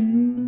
Mm-hmm.